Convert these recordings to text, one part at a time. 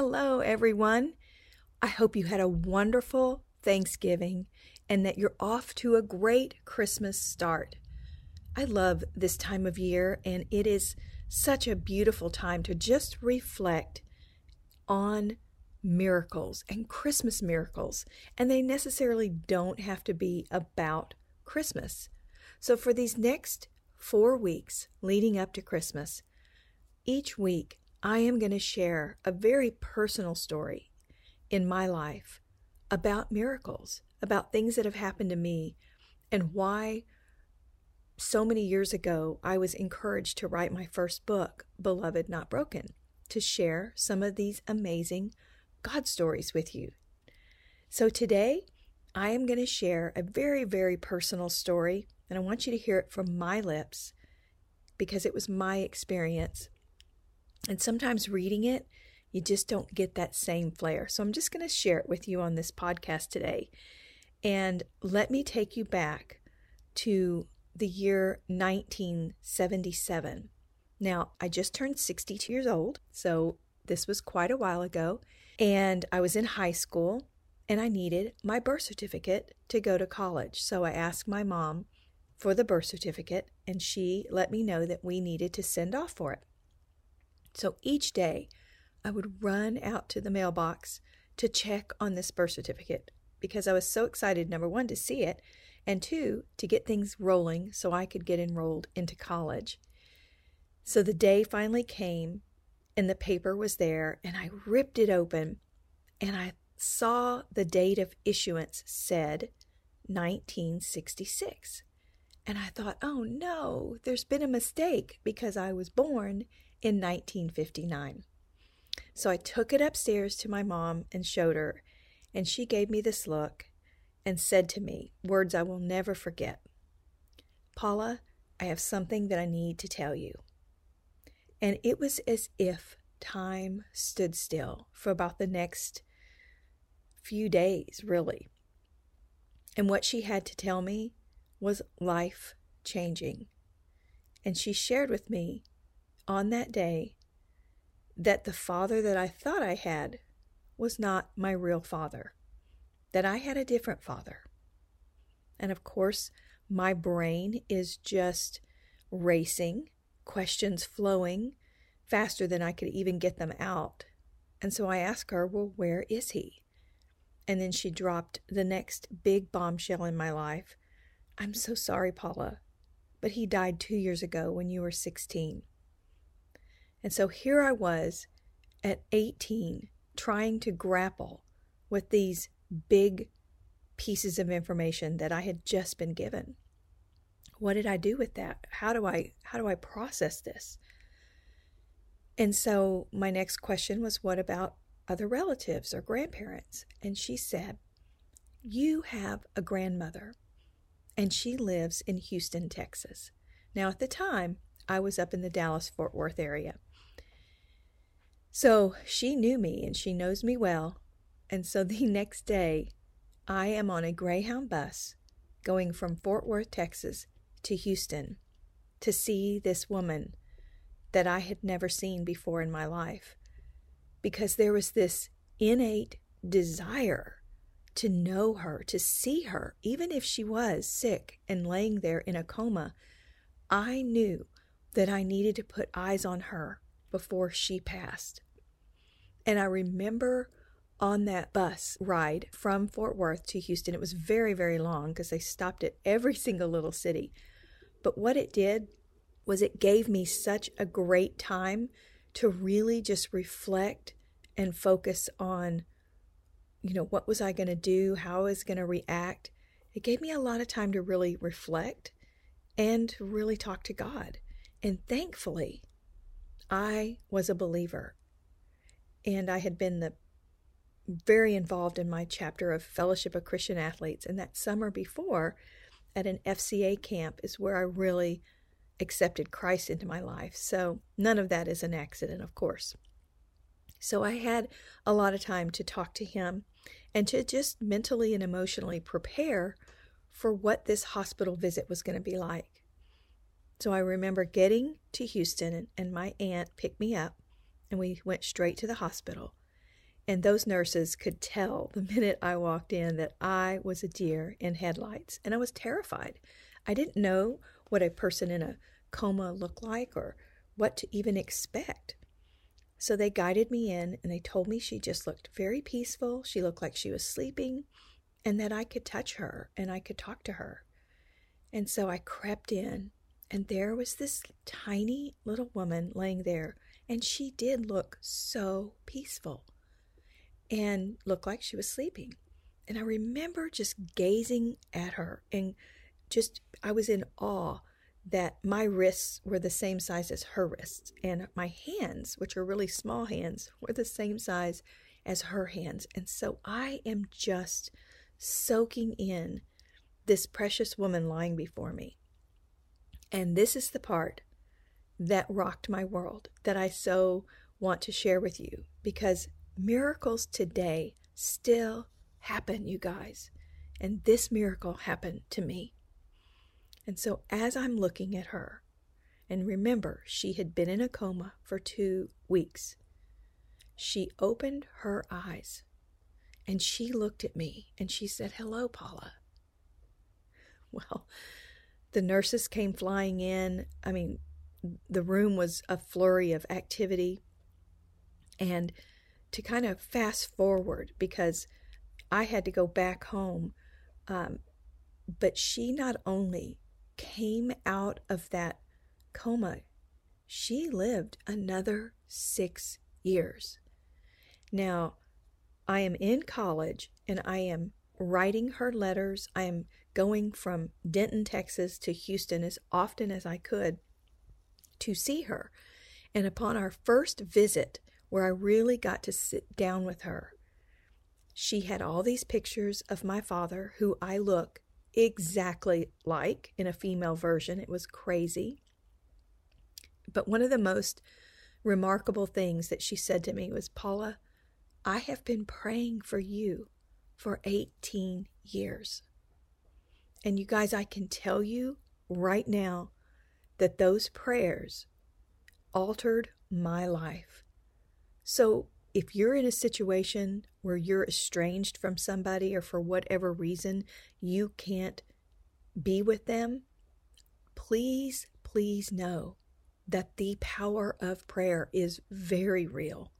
Hello, everyone. I hope you had a wonderful Thanksgiving and that you're off to a great Christmas start. I love this time of year, and it is such a beautiful time to just reflect on miracles and Christmas miracles. And they necessarily don't have to be about Christmas. So, for these next four weeks leading up to Christmas, each week I am going to share a very personal story in my life about miracles, about things that have happened to me, and why so many years ago I was encouraged to write my first book, Beloved Not Broken, to share some of these amazing God stories with you. So today, I am going to share a very, very personal story, and I want you to hear it from my lips because it was my experience and sometimes reading it, you just don't get that same flair. So I'm just going to share it with you on this podcast today. And let me take you back to the year 1977. Now, I just turned 62 years old, so this was quite a while ago. And I was in high school and I needed my birth certificate to go to college. So I asked my mom for the birth certificate, and she let me know that we needed to send off for it. So each day, I would run out to the mailbox to check on this birth certificate because I was so excited, number one, to see it, and two, to get things rolling so I could get enrolled into college. So the day finally came, and the paper was there, and I ripped it open, and I saw the date of issuance said 1966. And I thought, oh no, there's been a mistake because I was born in 1959. So I took it upstairs to my mom and showed her, and she gave me this look and said to me words I will never forget Paula, I have something that I need to tell you. And it was as if time stood still for about the next few days, really. And what she had to tell me was life changing. And she shared with me on that day that the father that I thought I had was not my real father, that I had a different father. And of course, my brain is just racing, questions flowing faster than I could even get them out. And so I asked her, Well, where is he? And then she dropped the next big bombshell in my life. I'm so sorry, Paula, but he died two years ago when you were 16. And so here I was at 18 trying to grapple with these big pieces of information that I had just been given. What did I do with that? How do I how do I process this? And so my next question was what about other relatives or grandparents? And she said, "You have a grandmother and she lives in Houston, Texas." Now at the time, I was up in the Dallas Fort Worth area. So she knew me and she knows me well. And so the next day, I am on a Greyhound bus going from Fort Worth, Texas to Houston to see this woman that I had never seen before in my life because there was this innate desire to know her, to see her, even if she was sick and laying there in a coma. I knew that I needed to put eyes on her before she passed. And I remember on that bus ride from Fort Worth to Houston, it was very, very long because they stopped at every single little city. But what it did was it gave me such a great time to really just reflect and focus on, you know, what was I going to do? How I was going to react? It gave me a lot of time to really reflect and really talk to God. And thankfully, I was a believer. And I had been the very involved in my chapter of Fellowship of Christian Athletes. And that summer before, at an FCA camp, is where I really accepted Christ into my life. So none of that is an accident, of course. So I had a lot of time to talk to him and to just mentally and emotionally prepare for what this hospital visit was going to be like. So I remember getting to Houston, and, and my aunt picked me up, and we went straight to the hospital. And those nurses could tell the minute I walked in that I was a deer in headlights, and I was terrified. I didn't know what a person in a coma looked like or what to even expect. So they guided me in and they told me she just looked very peaceful. She looked like she was sleeping and that I could touch her and I could talk to her. And so I crept in and there was this tiny little woman laying there and she did look so peaceful and looked like she was sleeping. And I remember just gazing at her and just, I was in awe that my wrists were the same size as her wrists, and my hands, which are really small hands, were the same size as her hands. And so I am just soaking in this precious woman lying before me. And this is the part that rocked my world that I so want to share with you because miracles today still happen, you guys. And this miracle happened to me. And so as I'm looking at her, and remember, she had been in a coma for two weeks, she opened her eyes and she looked at me and she said, Hello, Paula. Well, the nurses came flying in. I mean, the room was a flurry of activity. And to kind of fast forward, because I had to go back home, um, but she not only came out of that coma, she lived another six years. Now, I am in college and I am writing her letters. I am going from Denton, Texas to Houston as often as I could to see her. And upon our first visit, where I really got to sit down with her, she had all these pictures of my father, who I look exactly like in a female version. It was crazy. But one of the most remarkable things that she said to me was, Paula, I have been praying for you for 18 years. And you guys, I can tell you right now that those prayers altered my life. So if you're in a situation where you're estranged from somebody or for whatever reason you can't be with them, please, please know that the power of prayer is very real.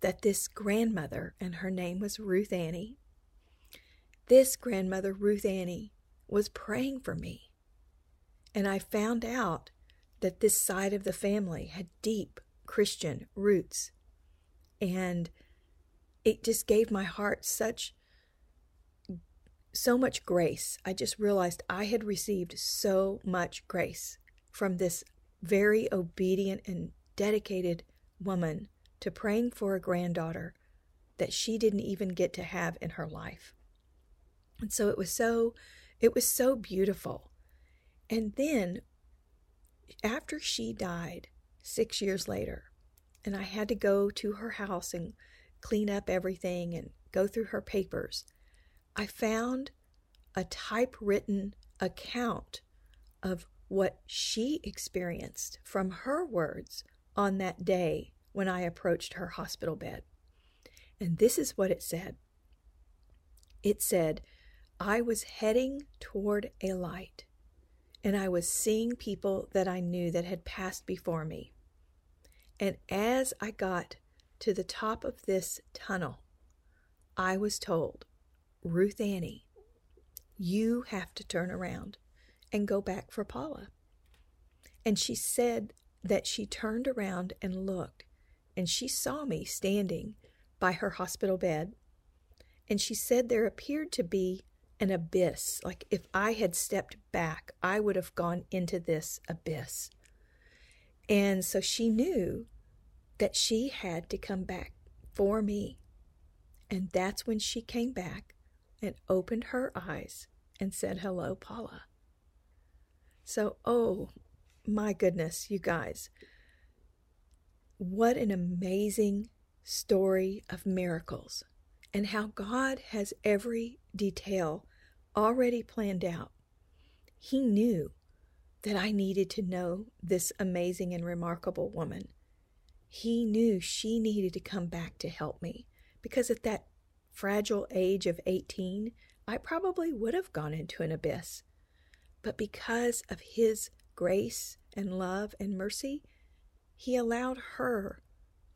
That this grandmother, and her name was Ruth Annie, this grandmother, Ruth Annie, was praying for me. And I found out that this side of the family had deep Christian roots. And it just gave my heart such so much grace. I just realized I had received so much grace from this very obedient and dedicated woman to praying for a granddaughter that she didn't even get to have in her life. And so it was so it was so beautiful. And then after she died 6 years later, and I had to go to her house and clean up everything and go through her papers, I found a typewritten account of what she experienced from her words on that day when I approached her hospital bed. And this is what it said it said, I was heading toward a light, and I was seeing people that I knew that had passed before me. And as I got to the top of this tunnel, I was told, Ruth Annie, you have to turn around and go back for Paula. And she said that she turned around and looked, and she saw me standing by her hospital bed. And she said there appeared to be an abyss. Like if I had stepped back, I would have gone into this abyss. And so she knew that she had to come back for me. And that's when she came back and opened her eyes and said, Hello, Paula. So, oh my goodness, you guys, what an amazing story of miracles and how God has every detail already planned out. He knew that I needed to know this amazing and remarkable woman. He knew she needed to come back to help me because at that fragile age of 18, I probably would have gone into an abyss. But because of His grace and love and mercy, He allowed her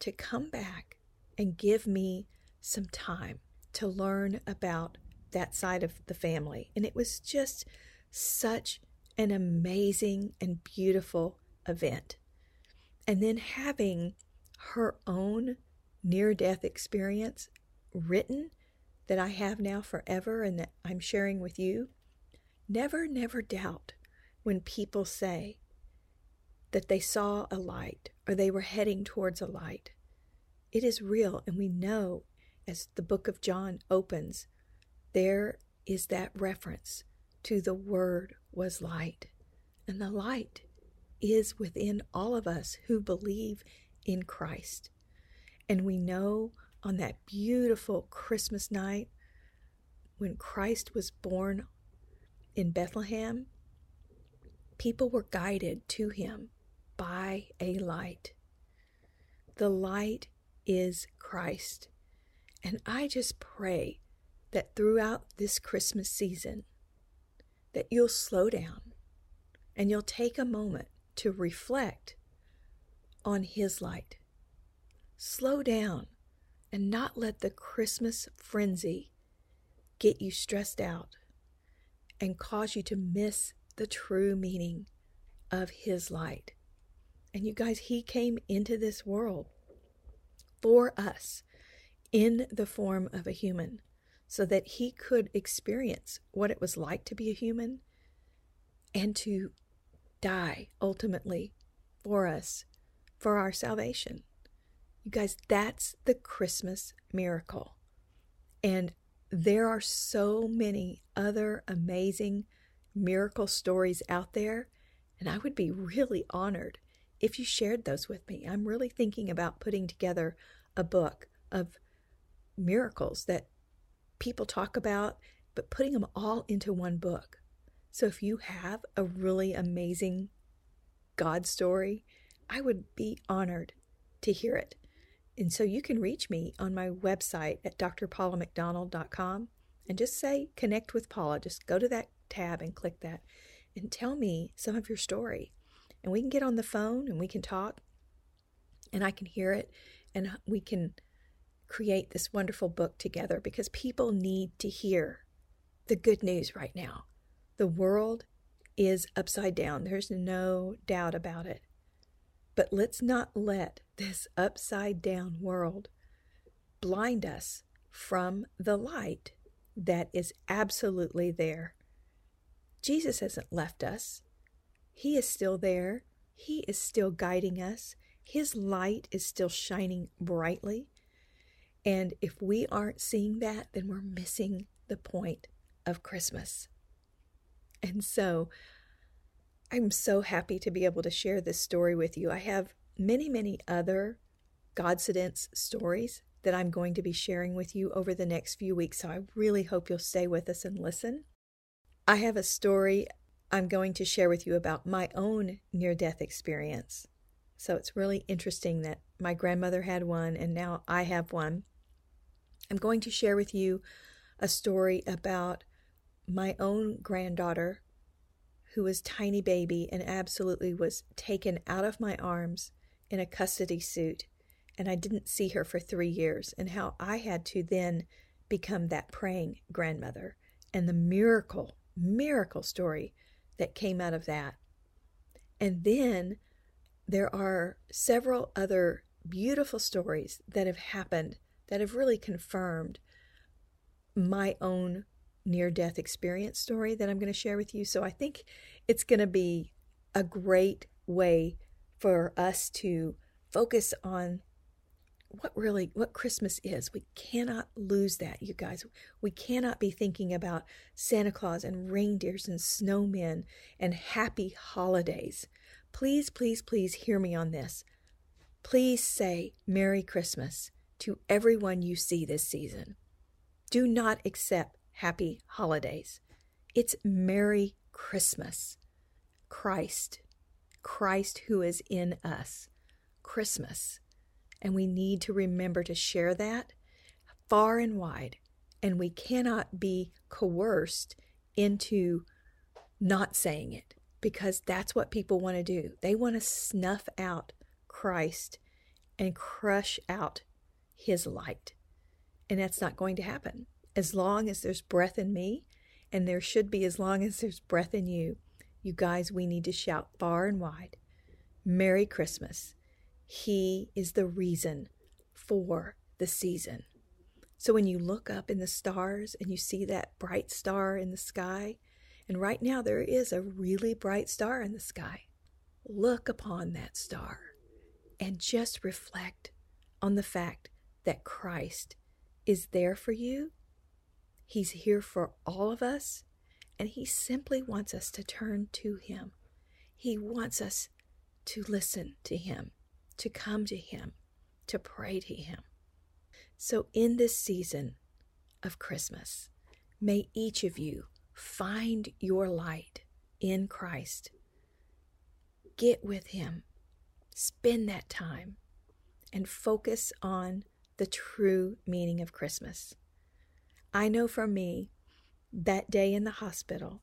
to come back and give me some time to learn about that side of the family. And it was just such an amazing and beautiful event. And then having her own near death experience written that I have now forever and that I'm sharing with you, never, never doubt when people say that they saw a light or they were heading towards a light. It is real, and we know as the book of John opens, there is that reference to the Word was light. And the light is within all of us who believe in Christ. And we know on that beautiful Christmas night when Christ was born in Bethlehem, people were guided to him by a light. The light is Christ. And I just pray that throughout this Christmas season that you'll slow down and you'll take a moment to reflect on his light. Slow down and not let the Christmas frenzy get you stressed out and cause you to miss the true meaning of his light. And you guys, he came into this world for us in the form of a human so that he could experience what it was like to be a human and to die ultimately for us for our salvation. You guys, that's the Christmas miracle. And there are so many other amazing miracle stories out there. And I would be really honored if you shared those with me. I'm really thinking about putting together a book of miracles that people talk about, but putting them all into one book. So if you have a really amazing God story, I would be honored to hear it. And so you can reach me on my website at drpaulamcdonald.com and just say connect with Paula. Just go to that tab and click that and tell me some of your story. And we can get on the phone and we can talk and I can hear it and we can create this wonderful book together because people need to hear the good news right now. The world is upside down. There's no doubt about it. But let's not let this upside down world blind us from the light that is absolutely there. Jesus hasn't left us, He is still there. He is still guiding us. His light is still shining brightly. And if we aren't seeing that, then we're missing the point of Christmas. And so I'm so happy to be able to share this story with you. I have many, many other Godsidence stories that I'm going to be sharing with you over the next few weeks. So I really hope you'll stay with us and listen. I have a story I'm going to share with you about my own near death experience. So it's really interesting that my grandmother had one and now I have one. I'm going to share with you a story about my own granddaughter who was tiny baby and absolutely was taken out of my arms in a custody suit and I didn't see her for 3 years and how I had to then become that praying grandmother and the miracle miracle story that came out of that. And then there are several other beautiful stories that have happened that have really confirmed my own near death experience story that I'm going to share with you. So I think it's going to be a great way for us to focus on what really what Christmas is. We cannot lose that, you guys. We cannot be thinking about Santa Claus and reindeers and snowmen and happy holidays. Please, please, please hear me on this. Please say Merry Christmas to everyone you see this season. Do not accept happy holidays. It's Merry Christmas. Christ, Christ who is in us. Christmas. And we need to remember to share that far and wide. And we cannot be coerced into not saying it because that's what people want to do. They want to snuff out Christ and crush out his light. And that's not going to happen. As long as there's breath in me, and there should be as long as there's breath in you, you guys, we need to shout far and wide Merry Christmas. He is the reason for the season. So when you look up in the stars and you see that bright star in the sky, and right now there is a really bright star in the sky, look upon that star and just reflect on the fact that Christ is there for you. He's here for all of us, and He simply wants us to turn to Him. He wants us to listen to Him to come to Him, to pray to Him. So, in this season of Christmas, may each of you find your light in Christ. Get with Him, spend that time, and focus on the true meaning of Christmas. I know for me, that day in the hospital,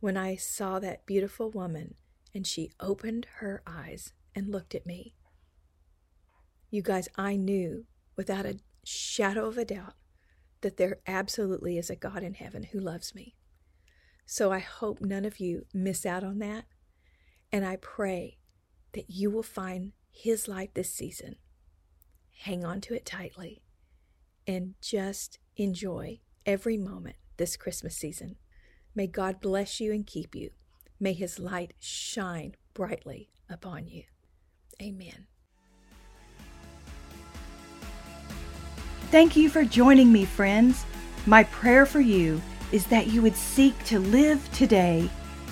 when I saw that beautiful woman and she opened her eyes and looked at me, you guys, I knew without a shadow of a doubt that there absolutely is a God in heaven who loves me. So I hope none of you miss out on that. And I pray that you will find His light this season. Hang on to it tightly and just enjoy every moment this Christmas season. May God bless you and keep you. May His light shine brightly upon you. Amen. Thank you for joining me, friends. My prayer for you is that you would seek to live today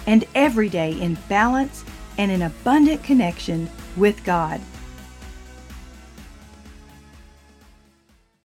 and every day in balance and in abundant connection with God.